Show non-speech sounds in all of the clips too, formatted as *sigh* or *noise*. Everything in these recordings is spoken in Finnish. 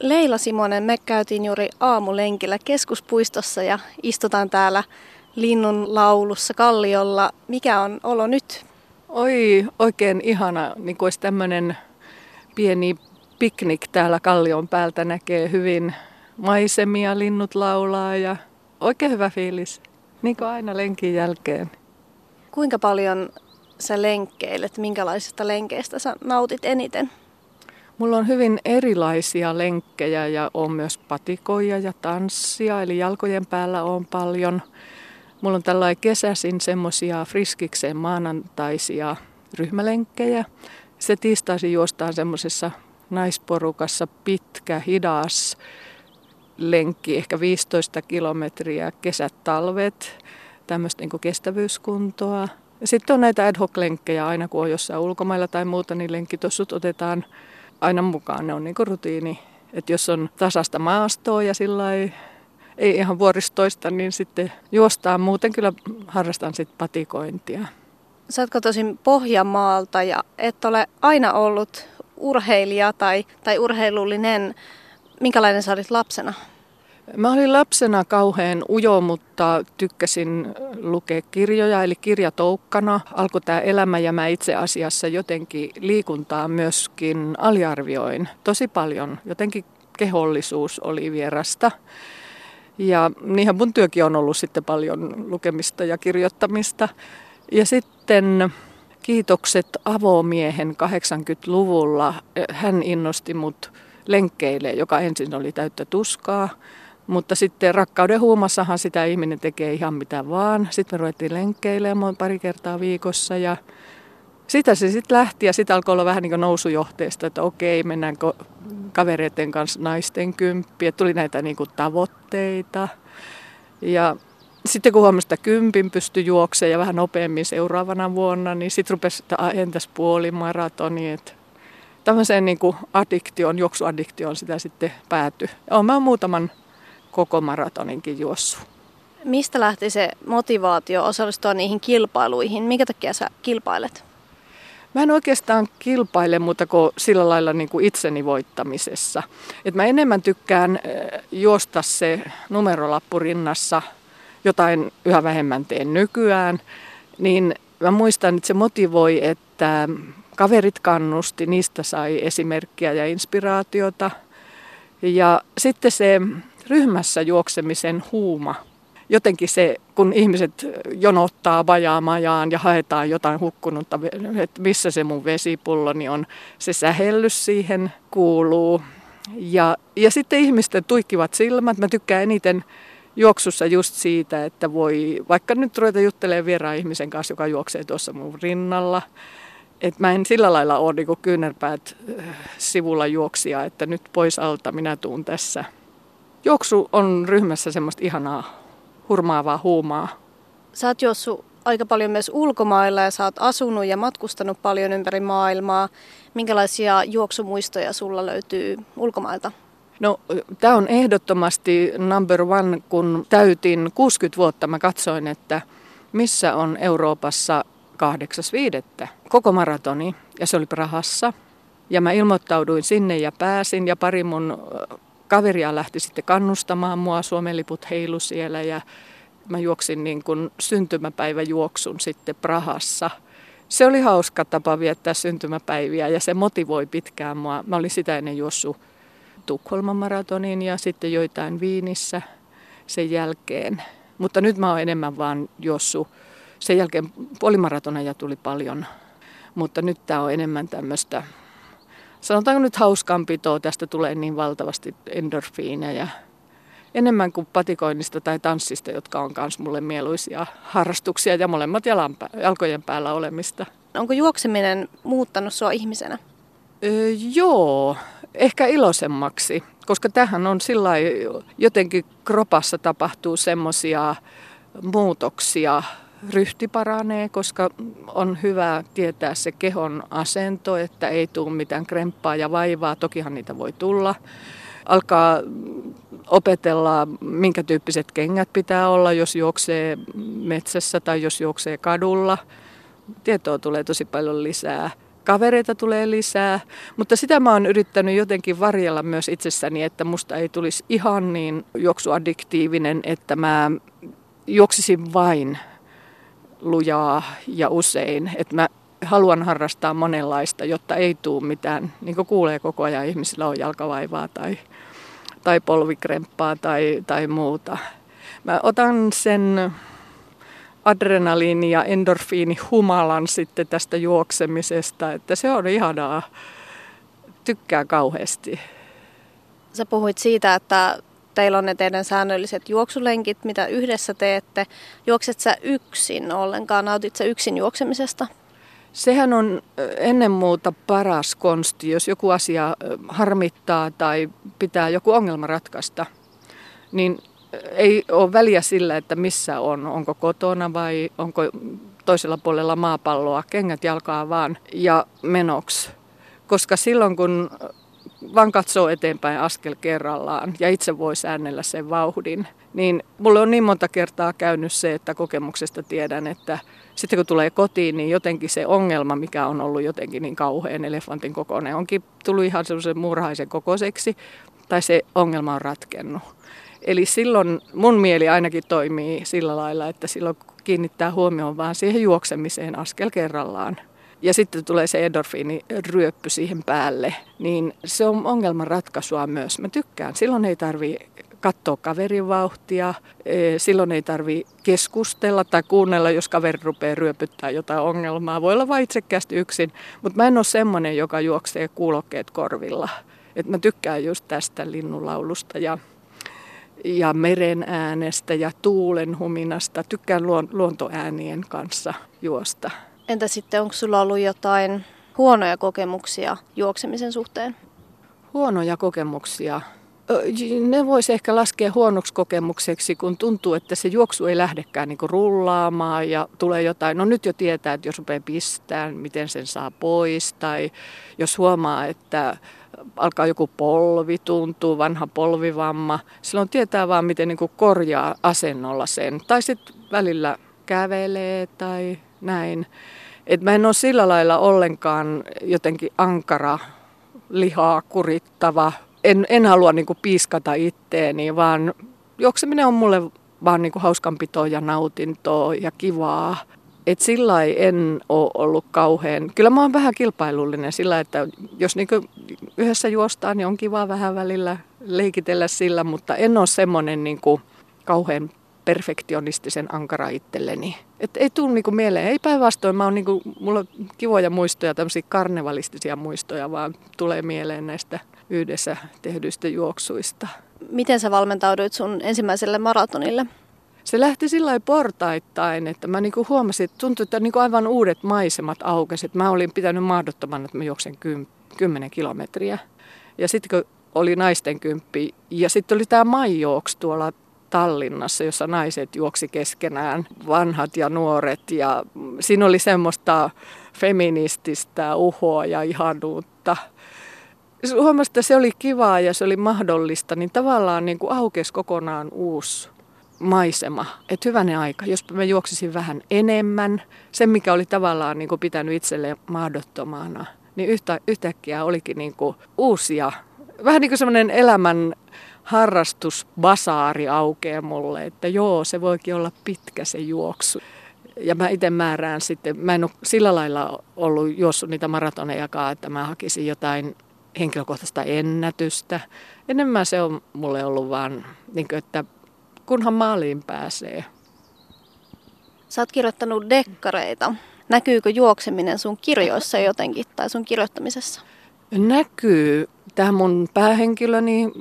Leila Simonen, me käytiin juuri aamulenkillä keskuspuistossa ja istutaan täällä linnun laulussa kalliolla. Mikä on olo nyt? Oi, oikein ihana, niin kuin olisi tämmöinen pieni piknik täällä kallion päältä näkee hyvin maisemia, linnut laulaa ja oikein hyvä fiilis, niin kuin aina lenkin jälkeen. Kuinka paljon sä lenkkeilet, minkälaisista lenkeistä sä nautit eniten? Mulla on hyvin erilaisia lenkkejä ja on myös patikoja ja tanssia, eli jalkojen päällä on paljon. Mulla on tällainen kesäsin semmoisia friskikseen maanantaisia ryhmälenkkejä. Se tiistaisin juostaan semmoisessa naisporukassa pitkä, hidas lenkki, ehkä 15 kilometriä, kesät, talvet, tämmöistä niin kestävyyskuntoa. Sitten on näitä ad hoc-lenkkejä aina, kun on jossain ulkomailla tai muuta, niin lenkkitossut otetaan aina mukaan. Ne on niin rutiini. Että jos on tasasta maastoa ja sillä ei ihan vuoristoista, niin sitten juostaan. Muuten kyllä harrastan sitten patikointia. Sä oot kotoisin Pohjanmaalta ja et ole aina ollut urheilija tai, tai urheilullinen. Minkälainen sä olit lapsena? Mä olin lapsena kauhean ujo, mutta tykkäsin lukea kirjoja, eli kirjatoukkana alkoi tämä elämä ja mä itse asiassa jotenkin liikuntaa myöskin aliarvioin tosi paljon. Jotenkin kehollisuus oli vierasta. Ja niinhän mun työkin on ollut sitten paljon lukemista ja kirjoittamista. Ja sitten kiitokset avomiehen 80-luvulla. Hän innosti mut lenkkeille, joka ensin oli täyttä tuskaa. Mutta sitten rakkauden huumassahan sitä ihminen tekee ihan mitä vaan. Sitten me ruvettiin lenkkeilemään pari kertaa viikossa ja sitä se sitten lähti ja sitten alkoi olla vähän niin kuin nousujohteesta, että okei, mennäänkö kavereiden kanssa naisten kymppiä. Tuli näitä niin kuin tavoitteita. Ja sitten kun huomasi, että kympin pystyi juoksemaan ja vähän nopeammin seuraavana vuonna, niin sitten rupesi, että entäs puolimaratoni, että tämmöiseen niin kuin addiktioon, juoksuaddiktioon sitä sitten päätyi. Olen muutaman koko maratoninkin juossut. Mistä lähti se motivaatio osallistua niihin kilpailuihin? Minkä takia sä kilpailet? Mä en oikeastaan kilpaile muuta kuin sillä lailla niin kuin itseni voittamisessa. Et mä enemmän tykkään juosta se numerolappu rinnassa, jotain yhä vähemmän teen nykyään. Niin mä muistan, että se motivoi, että kaverit kannusti, niistä sai esimerkkiä ja inspiraatiota. Ja sitten se ryhmässä juoksemisen huuma. Jotenkin se, kun ihmiset jonottaa vajaamajaan ja haetaan jotain hukkunutta, että missä se mun vesipulloni on, se sähellys siihen kuuluu. Ja, ja sitten ihmisten tuikkivat silmät. Mä tykkään eniten juoksussa just siitä, että voi vaikka nyt ruveta juttelemaan vieraan ihmisen kanssa, joka juoksee tuossa mun rinnalla. Et mä en sillä lailla ole niin kyynärpäät äh, sivulla juoksia, että nyt pois alta minä tuun tässä. Juoksu on ryhmässä semmoista ihanaa, hurmaavaa huumaa. Sä oot juossut aika paljon myös ulkomailla ja sä oot asunut ja matkustanut paljon ympäri maailmaa. Minkälaisia juoksumuistoja sulla löytyy ulkomailta? No, tämä on ehdottomasti number one, kun täytin 60 vuotta. Mä katsoin, että missä on Euroopassa 8.5. koko maratoni, ja se oli Prahassa. Ja mä ilmoittauduin sinne ja pääsin, ja pari mun kaveria lähti sitten kannustamaan mua, Suomen liput heilu siellä, ja mä juoksin niin kuin syntymäpäiväjuoksun sitten Prahassa. Se oli hauska tapa viettää syntymäpäiviä ja se motivoi pitkään mua. Mä olin sitä ennen juossut Tukholman maratonin ja sitten joitain Viinissä sen jälkeen. Mutta nyt mä oon enemmän vaan juossut. Sen jälkeen puolimaratoneja tuli paljon, mutta nyt tää on enemmän tämmöistä, sanotaanko nyt hauskanpitoa, tästä tulee niin valtavasti endorfiineja enemmän kuin patikoinnista tai tanssista, jotka on myös mulle mieluisia harrastuksia ja molemmat jalan, jalkojen päällä olemista. Onko juokseminen muuttanut sua ihmisenä? Öö, joo, ehkä iloisemmaksi, koska tähän on sillä jotenkin kropassa tapahtuu semmoisia muutoksia. Ryhti paranee, koska on hyvä tietää se kehon asento, että ei tule mitään kremppaa ja vaivaa. Tokihan niitä voi tulla. Alkaa opetella, minkä tyyppiset kengät pitää olla, jos juoksee metsässä tai jos juoksee kadulla. Tietoa tulee tosi paljon lisää kavereita tulee lisää, mutta sitä mä oon yrittänyt jotenkin varjella myös itsessäni, että musta ei tulisi ihan niin juoksuaddiktiivinen, että mä juoksisin vain lujaa ja usein, että mä haluan harrastaa monenlaista, jotta ei tule mitään, niin kuin kuulee koko ajan ihmisillä on jalkavaivaa tai, tai polvikremppaa tai, tai muuta. Mä otan sen adrenaliini- ja endorfiini-humalan sitten tästä juoksemisesta, että se on ihanaa. Tykkää kauheasti. Sä puhuit siitä, että teillä on ne teidän säännölliset juoksulenkit, mitä yhdessä teette. Juokset sä yksin ollenkaan? Nautit sä yksin juoksemisesta? Sehän on ennen muuta paras konsti, jos joku asia harmittaa tai pitää joku ongelma ratkaista, niin ei ole väliä sillä, että missä on, onko kotona vai onko toisella puolella maapalloa, kengät jalkaa vaan ja menoksi. Koska silloin kun vaan katsoo eteenpäin askel kerrallaan ja itse voi säännellä sen vauhdin, niin mulle on niin monta kertaa käynyt se, että kokemuksesta tiedän, että sitten kun tulee kotiin, niin jotenkin se ongelma, mikä on ollut jotenkin niin kauhean elefantin kokoinen, onkin tullut ihan semmoisen murhaisen kokoiseksi, tai se ongelma on ratkennut. Eli silloin mun mieli ainakin toimii sillä lailla, että silloin kiinnittää huomioon vaan siihen juoksemiseen askel kerrallaan. Ja sitten tulee se endorfiiniryöppy siihen päälle, niin se on ongelman ratkaisua myös. Mä tykkään. Silloin ei tarvi katsoa kaverin vauhtia, silloin ei tarvi keskustella tai kuunnella, jos kaveri rupeaa ryöpyttää jotain ongelmaa. Voi olla vain itsekkäästi yksin, mutta mä en ole semmoinen, joka juoksee kuulokkeet korvilla. Et mä tykkään just tästä linnunlaulusta ja ja meren äänestä ja tuulen huminasta. Tykkään luontoäänien kanssa juosta. Entä sitten, onko sulla ollut jotain huonoja kokemuksia juoksemisen suhteen? Huonoja kokemuksia? Ne voisi ehkä laskea huonoksi kokemukseksi, kun tuntuu, että se juoksu ei lähdekään niin rullaamaan ja tulee jotain. No nyt jo tietää, että jos rupeaa pistään, miten sen saa pois. Tai jos huomaa, että alkaa joku polvi tuntuu, vanha polvivamma. Silloin tietää vaan, miten niin korjaa asennolla sen. Tai sitten välillä kävelee tai näin. Et mä en ole sillä lailla ollenkaan jotenkin ankara, lihaa kurittava. En, en halua niin kuin piiskata itteeni, vaan juokseminen on mulle vaan niin kuin hauskanpitoa ja nautintoa ja kivaa. Et sillä en ole ollut kauhean, kyllä mä oon vähän kilpailullinen sillä, että jos niin yhdessä juostaan, niin on kiva vähän välillä leikitellä sillä, mutta en ole semmoinen niin kauhean perfektionistisen ankara itselleni. Et ei tule niinku mieleen, ei päinvastoin, mä oon niinku, mulla on kivoja muistoja, tämmöisiä karnevalistisia muistoja, vaan tulee mieleen näistä yhdessä tehdyistä juoksuista. Miten sä valmentauduit sun ensimmäiselle maratonille? Se lähti sillä portaittain, että mä niinku huomasin, että tuntui, että niinku aivan uudet maisemat aukesivat. Mä olin pitänyt mahdottoman, että mä juoksen 10 kilometriä. Ja sitten kun oli naisten kymppi, ja sitten oli tämä Maijooks tuolla Tallinnassa, jossa naiset juoksi keskenään, vanhat ja nuoret. Ja siinä oli semmoista feminististä uhoa ja ihanuutta. Että se oli kivaa ja se oli mahdollista, niin tavallaan niin kuin aukesi kokonaan uusi maisema. Että hyvänen aika, jos mä juoksisin vähän enemmän, se mikä oli tavallaan niin kuin pitänyt itselleen mahdottomana, niin yhtä, yhtäkkiä olikin niin kuin uusia, vähän niin kuin semmoinen elämän harrastusbasaari aukeaa mulle, että joo, se voikin olla pitkä se juoksu. Ja mä itse määrään sitten, mä en ole sillä lailla ollut juossut niitä maratonejakaan, että mä hakisin jotain henkilökohtaista ennätystä. Enemmän se on mulle ollut vaan, niin kuin, että kunhan maaliin pääsee. Sä oot kirjoittanut dekkareita. Näkyykö juokseminen sun kirjoissa jotenkin tai sun kirjoittamisessa? Näkyy. Tämä mun päähenkilöni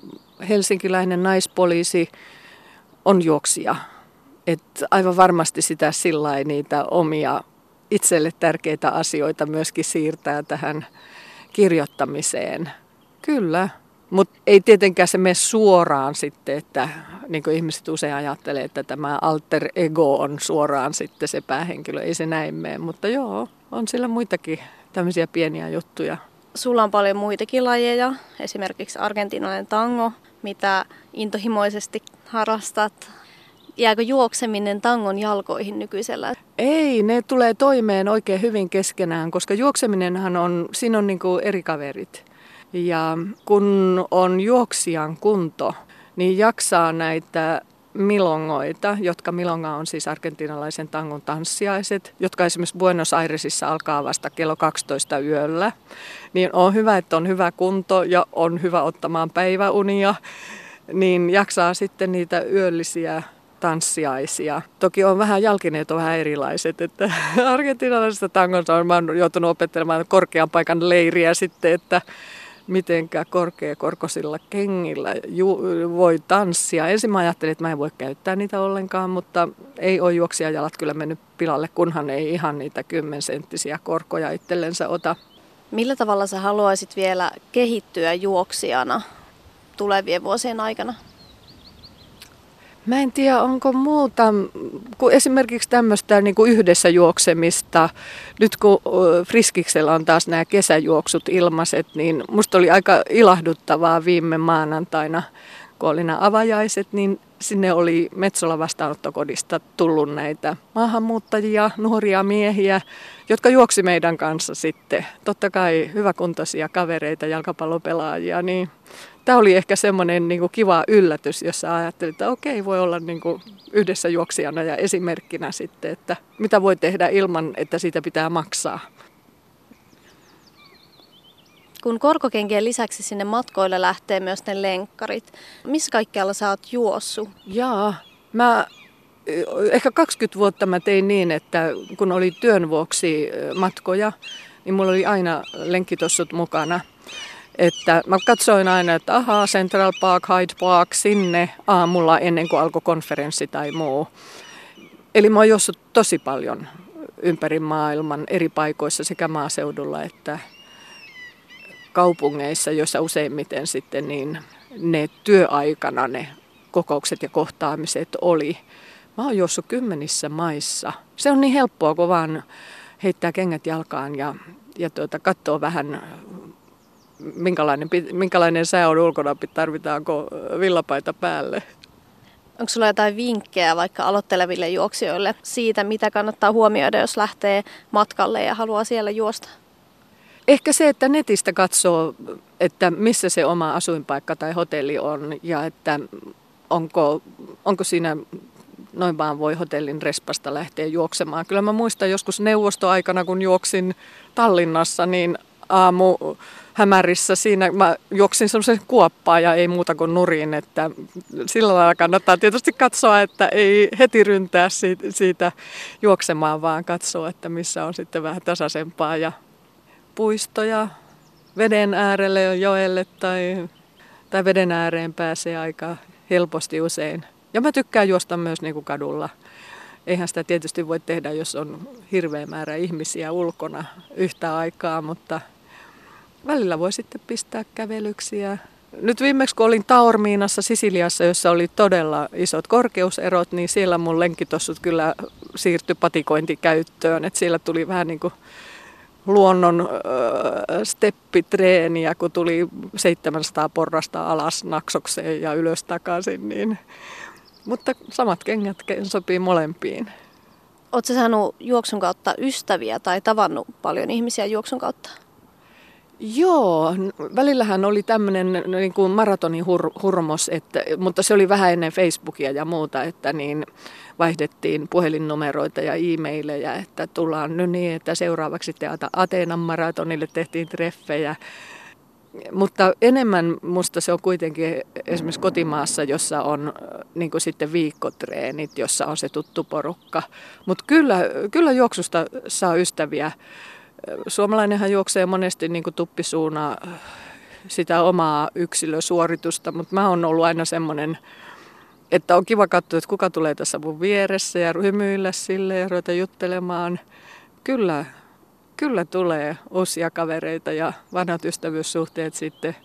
helsinkiläinen naispoliisi on juoksija. Et aivan varmasti sitä sillä niitä omia itselle tärkeitä asioita myöskin siirtää tähän kirjoittamiseen. Kyllä, mutta ei tietenkään se mene suoraan sitten, että niin kuin ihmiset usein ajattelee, että tämä alter ego on suoraan sitten se päähenkilö. Ei se näin mene, mutta joo, on sillä muitakin tämmöisiä pieniä juttuja. Sulla on paljon muitakin lajeja, esimerkiksi argentinalainen tango, mitä intohimoisesti harrastat. jääkö juokseminen tangon jalkoihin nykyisellä? Ei, ne tulee toimeen oikein hyvin keskenään, koska juokseminenhan on, siinä on niin eri kaverit. Ja kun on juoksijan kunto, niin jaksaa näitä milongoita, jotka milonga on siis argentinalaisen tangon tanssiaiset, jotka esimerkiksi Buenos Airesissa alkaa vasta kello 12 yöllä. Niin on hyvä, että on hyvä kunto ja on hyvä ottamaan päiväunia, niin jaksaa sitten niitä yöllisiä tanssiaisia. Toki on vähän jalkineet on vähän erilaiset, että *laughs* argentinalaisesta tangosta on, joutunut opettelemaan korkean paikan leiriä sitten, että mitenkä korkeakorkoisilla kengillä ju- voi tanssia. Ensin mä ajattelin, että mä en voi käyttää niitä ollenkaan, mutta ei ole juoksijajalat kyllä mennyt pilalle, kunhan ei ihan niitä kymmensenttisiä korkoja itsellensä ota. Millä tavalla sä haluaisit vielä kehittyä juoksijana tulevien vuosien aikana? Mä en tiedä, onko muuta kuin esimerkiksi tämmöistä niin kuin yhdessä juoksemista. Nyt kun Friskiksellä on taas nämä kesäjuoksut ilmaiset, niin musta oli aika ilahduttavaa viime maanantaina, kun oli nämä avajaiset, niin sinne oli Metsola vastaanottokodista tullut näitä maahanmuuttajia, nuoria miehiä, jotka juoksi meidän kanssa sitten. Totta kai hyväkuntoisia kavereita, jalkapallopelaajia, niin tämä oli ehkä semmoinen niin kuin kiva yllätys, jossa ajattelin, että okei, voi olla niin kuin yhdessä juoksijana ja esimerkkinä sitten, että mitä voi tehdä ilman, että siitä pitää maksaa. Kun korkokenkien lisäksi sinne matkoille lähtee myös ne lenkkarit, missä kaikkialla sä oot juossut? Jaa, mä ehkä 20 vuotta mä tein niin, että kun oli työn vuoksi matkoja, niin mulla oli aina lenkkitossut mukana – että mä katsoin aina, että ahaa, Central Park, Hyde Park, sinne aamulla ennen kuin alkoi konferenssi tai muu. Eli mä oon jossut tosi paljon ympäri maailman eri paikoissa sekä maaseudulla että kaupungeissa, joissa useimmiten sitten niin ne työaikana ne kokoukset ja kohtaamiset oli. Mä oon jossut kymmenissä maissa. Se on niin helppoa, kun vaan heittää kengät jalkaan ja, ja tuota, katsoo vähän minkälainen, minkälainen sää on ulkona, tarvitaanko villapaita päälle. Onko sulla jotain vinkkejä vaikka aloitteleville juoksijoille siitä, mitä kannattaa huomioida, jos lähtee matkalle ja haluaa siellä juosta? Ehkä se, että netistä katsoo, että missä se oma asuinpaikka tai hotelli on ja että onko, onko siinä noin vaan voi hotellin respasta lähteä juoksemaan. Kyllä mä muistan joskus neuvostoaikana, kun juoksin Tallinnassa, niin aamu hämärissä siinä mä juoksin semmoisen kuoppaan ja ei muuta kuin nurin, että sillä lailla kannattaa tietysti katsoa, että ei heti ryntää siitä, siitä juoksemaan, vaan katsoa, että missä on sitten vähän tasaisempaa ja puistoja veden äärelle joelle tai, tai veden ääreen pääsee aika helposti usein. Ja mä tykkään juosta myös niin kuin kadulla. Eihän sitä tietysti voi tehdä, jos on hirveä määrä ihmisiä ulkona yhtä aikaa, mutta välillä voi sitten pistää kävelyksiä. Nyt viimeksi kun olin Taormiinassa Sisiliassa, jossa oli todella isot korkeuserot, niin siellä mun lenkitossut kyllä siirtyi patikointikäyttöön. Et siellä tuli vähän niin kuin luonnon äh, steppitreeniä, kun tuli 700 porrasta alas naksokseen ja ylös takaisin. Niin. Mutta samat kengät sopii molempiin. Oletko saanut juoksun kautta ystäviä tai tavannut paljon ihmisiä juoksun kautta? Joo, välillähän oli tämmöinen niin kuin maratonin hur, hurmos, että, mutta se oli vähän ennen Facebookia ja muuta, että niin vaihdettiin puhelinnumeroita ja e-maileja, että tullaan nyt niin, että seuraavaksi teata Ateenan maratonille tehtiin treffejä. Mutta enemmän musta se on kuitenkin esimerkiksi kotimaassa, jossa on niin kuin sitten viikkotreenit, jossa on se tuttu porukka. Mutta kyllä, kyllä juoksusta saa ystäviä Suomalainenhan juoksee monesti niin kuin tuppisuuna sitä omaa yksilösuoritusta, mutta mä oon ollut aina semmoinen, että on kiva katsoa, että kuka tulee tässä mun vieressä ja hymyillä sille ja ruveta juttelemaan. Kyllä, kyllä tulee uusia kavereita ja vanhat ystävyyssuhteet sitten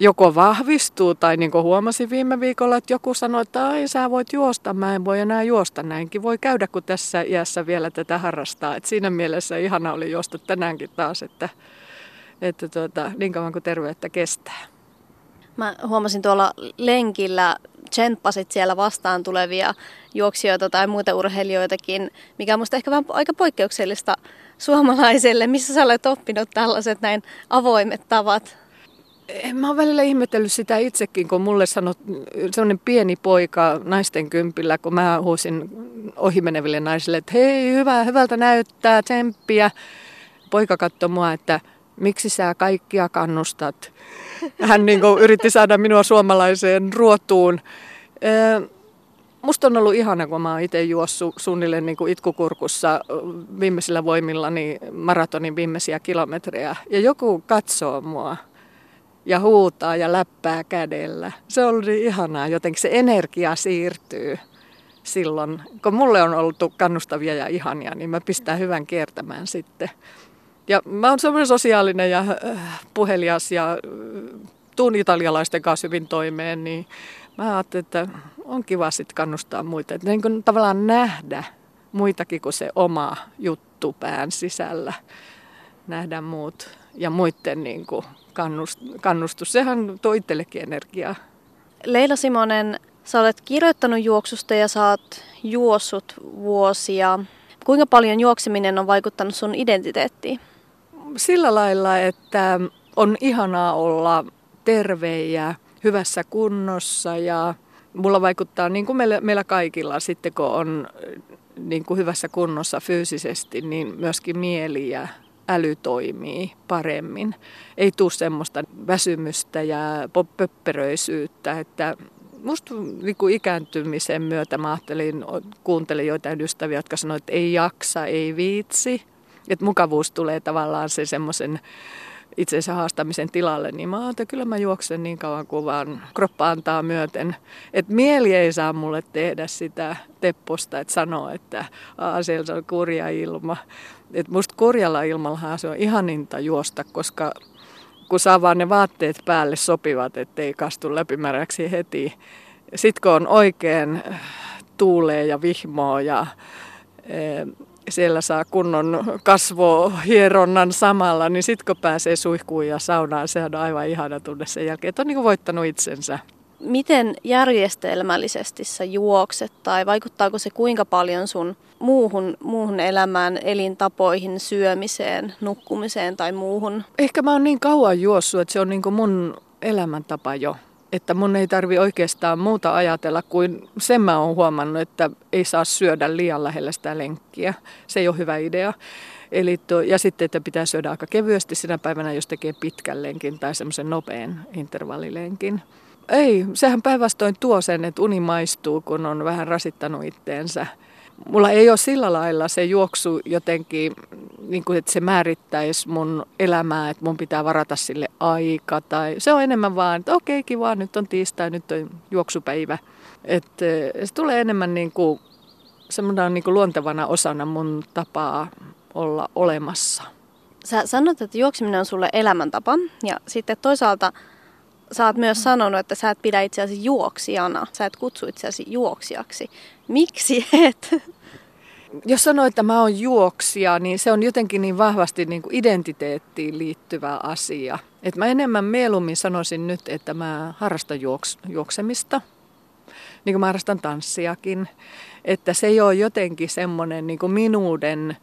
joko vahvistuu tai niin kuin huomasin viime viikolla, että joku sanoi, että ai sä voit juosta, mä en voi enää juosta näinkin. Voi käydä, kun tässä iässä vielä tätä harrastaa. Et siinä mielessä ihana oli juosta tänäänkin taas, että, että tuota, niin kauan kuin terveyttä kestää. Mä huomasin tuolla lenkillä tsemppasit siellä vastaan tulevia juoksijoita tai muita urheilijoitakin, mikä on minusta ehkä vähän aika poikkeuksellista suomalaiselle. Missä sä olet oppinut tällaiset näin avoimet tavat? Mä oon välillä ihmetellyt sitä itsekin, kun mulle sanot sellainen pieni poika naisten kympillä, kun mä huusin ohimeneville naisille, että hei, hyvä, hyvältä näyttää, tsemppiä. Poika katsoi mua, että miksi sä kaikkia kannustat? Hän niin kuin yritti saada minua suomalaiseen ruotuun. Musta on ollut ihana, kun mä oon itse juossut suunnilleen niin kuin itkukurkussa viimeisillä voimillani maratonin viimeisiä kilometrejä. Ja joku katsoo mua ja huutaa ja läppää kädellä. Se oli niin ihanaa, jotenkin se energia siirtyy silloin. Kun mulle on ollut kannustavia ja ihania, niin mä pistän hyvän kiertämään sitten. Ja mä oon semmoinen sosiaalinen ja äh, puhelias ja äh, tuun italialaisten kanssa hyvin toimeen, niin mä ajattelin, että on kiva sitten kannustaa muita. Että niin kuin tavallaan nähdä muitakin kuin se oma juttu pään sisällä. Nähdä muut ja muiden niin kuin kannustus. Sehän itsellekin energiaa. Leila Simonen, sä olet kirjoittanut juoksusta ja sä oot juossut vuosia. Kuinka paljon juokseminen on vaikuttanut sun identiteettiin? Sillä lailla, että on ihanaa olla terve ja hyvässä kunnossa ja mulla vaikuttaa niin kuin meillä, meillä kaikilla sitten kun on niin kuin hyvässä kunnossa fyysisesti, niin myöskin mieli ja äly toimii paremmin. Ei tule semmoista väsymystä ja pöppöröisyyttä, että Musta niin kuin ikääntymisen myötä mä ajattelin, kuuntelin joitain ystäviä, jotka sanoivat, että ei jaksa, ei viitsi. Että mukavuus tulee tavallaan se semmoisen itsensä haastamisen tilalle, niin mä että kyllä mä juoksen niin kauan kuin vaan kroppa antaa myöten. Että mieli ei saa mulle tehdä sitä tepposta, että sanoo, että Aa, siellä on kurja ilma. Että musta kurjalla ilmalla se on ihaninta juosta, koska kun saa vaan ne vaatteet päälle sopivat, ettei kastu läpimäräksi heti. Sitten kun on oikein tuulee ja vihmoa ja eh, siellä saa kunnon kasvohieronnan samalla, niin sitten kun pääsee suihkuun ja saunaan, sehän on aivan ihana tunne sen jälkeen, että on niin voittanut itsensä. Miten järjestelmällisesti sä juokset tai vaikuttaako se kuinka paljon sun muuhun, muuhun elämään, elintapoihin, syömiseen, nukkumiseen tai muuhun? Ehkä mä oon niin kauan juossut, että se on niin mun elämäntapa jo. Että mun ei tarvi oikeastaan muuta ajatella kuin sen mä oon huomannut, että ei saa syödä liian lähellä sitä lenkkiä. Se ei ole hyvä idea. Eli to, ja sitten, että pitää syödä aika kevyesti sinä päivänä, jos tekee pitkän lenkin tai semmoisen nopean intervallilenkin. Ei, sehän päinvastoin tuo sen, että uni maistuu, kun on vähän rasittanut itteensä. Mulla ei ole sillä lailla se juoksu jotenkin, niin kuin, että se määrittäisi mun elämää, että mun pitää varata sille aika. Tai se on enemmän vaan, että okei, kiva, nyt on tiistai, nyt on juoksupäivä. Että se tulee enemmän niin kuin, semmoinen niin kuin luontevana osana mun tapaa olla olemassa. Sä sanot, että juokseminen on sulle elämäntapa ja sitten toisaalta sä oot myös sanonut, että sä et pidä itseäsi juoksijana. Sä et kutsu itseäsi juoksijaksi. Miksi et? Jos sanoo, että mä oon juoksija, niin se on jotenkin niin vahvasti niin kuin identiteettiin liittyvä asia. Et mä enemmän mieluummin sanoisin nyt, että mä harrastan juoks, juoksemista. Niin kuin mä harrastan tanssiakin. Että se ei ole jotenkin semmoinen niin minuuden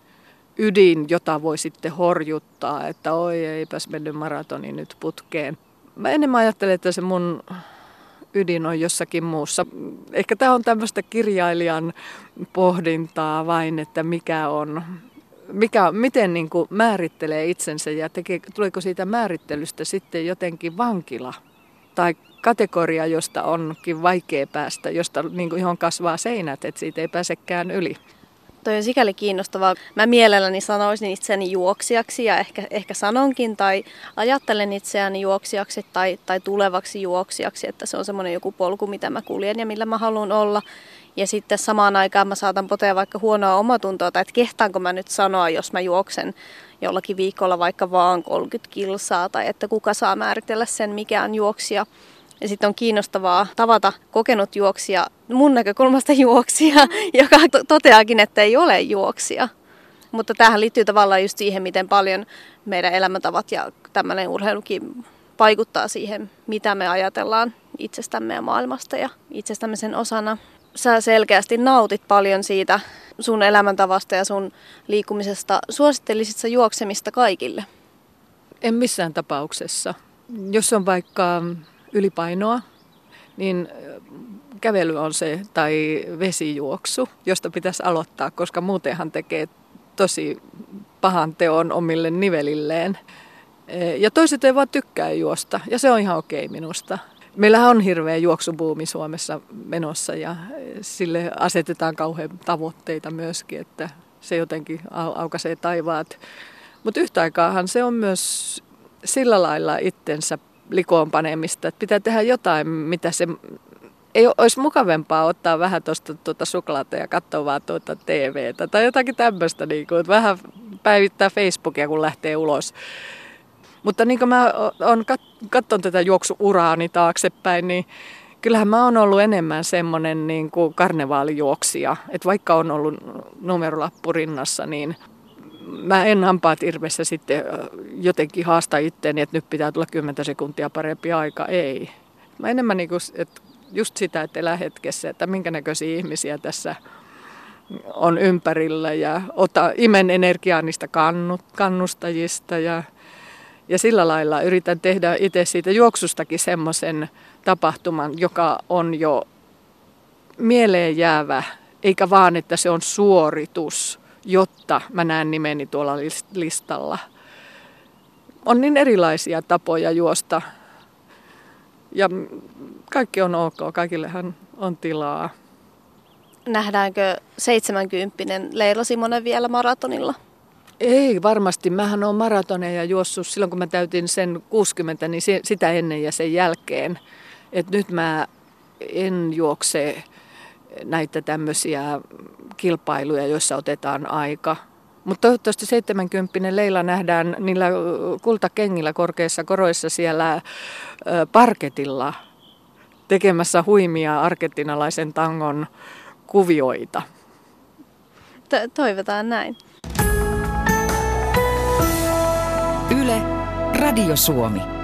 ydin, jota voi sitten horjuttaa, että oi eipäs mennyt maratoni nyt putkeen. Mä enemmän ajattelen, että se mun ydin on jossakin muussa. Ehkä tämä on tämmöistä kirjailijan pohdintaa vain, että mikä on, mikä, miten niin kuin määrittelee itsensä ja tekee, tuleeko siitä määrittelystä sitten jotenkin vankila tai kategoria, josta onkin vaikea päästä, josta niin kuin johon kasvaa seinät, että siitä ei pääsekään yli. Toi on sikäli kiinnostavaa. Mä mielelläni sanoisin itseäni juoksijaksi ja ehkä, ehkä sanonkin tai ajattelen itseäni juoksijaksi tai, tai tulevaksi juoksijaksi, että se on semmoinen joku polku, mitä mä kuljen ja millä mä haluan olla. Ja sitten samaan aikaan mä saatan potea vaikka huonoa omatuntoa, tai että kehtaanko mä nyt sanoa, jos mä juoksen jollakin viikolla vaikka vaan 30 kilsaa, tai että kuka saa määritellä sen, mikä on juoksija. Ja sitten on kiinnostavaa tavata kokenut juoksija, mun näkökulmasta *laughs* juoksija, joka toteakin, että ei ole juoksija. Mutta tähän liittyy tavallaan just siihen, miten paljon meidän elämäntavat ja tämmöinen urheilukin vaikuttaa siihen, mitä me ajatellaan itsestämme ja maailmasta ja itsestämme sen osana. Sä selkeästi nautit paljon siitä sun elämäntavasta ja sun liikkumisesta. Suosittelisit sä juoksemista kaikille? En missään tapauksessa. Jos on vaikka ylipainoa, niin kävely on se tai vesijuoksu, josta pitäisi aloittaa, koska muutenhan tekee tosi pahan teon omille nivelilleen. Ja toiset ei vaan tykkää juosta, ja se on ihan okei minusta. Meillähän on hirveä juoksubuumi Suomessa menossa ja sille asetetaan kauhean tavoitteita myöskin, että se jotenkin aukaisee taivaat. Mutta yhtä aikaahan se on myös sillä lailla itsensä likoon panemista, että pitää tehdä jotain, mitä se ei olisi mukavempaa ottaa vähän tuosta tuota suklaata ja katsoa vaan tuota TVtä tai jotakin tämmöistä, niin kuin, vähän päivittää Facebookia, kun lähtee ulos. Mutta niin kuin mä oon katson tätä juoksuuraani taaksepäin, niin kyllähän mä oon ollut enemmän semmoinen niin kuin karnevaalijuoksija. Että vaikka on ollut numerolappu rinnassa, niin mä en hampaat irvessä sitten jotenkin haasta itteeni, että nyt pitää tulla 10 sekuntia parempi aika. Ei. Mä enemmän niin kuin, että just sitä, että elää hetkessä, että minkä näköisiä ihmisiä tässä on ympärillä ja ota, imen energiaa niistä kannut, kannustajista ja, ja sillä lailla yritän tehdä itse siitä juoksustakin semmoisen tapahtuman, joka on jo mieleen jäävä, eikä vaan, että se on suoritus, jotta mä näen nimeni tuolla listalla. On niin erilaisia tapoja juosta ja kaikki on ok, kaikillehan on tilaa. Nähdäänkö 70 Leila Simonen vielä maratonilla? Ei varmasti. Mähän olen maratoneja juossut silloin, kun mä täytin sen 60, niin sitä ennen ja sen jälkeen. Et nyt mä en juokse näitä tämmöisiä kilpailuja, joissa otetaan aika. Mutta toivottavasti 70 Leila nähdään niillä kultakengillä korkeissa koroissa siellä parketilla tekemässä huimia argentinalaisen tangon kuvioita. To- toivotaan näin. Yle, Radio Suomi.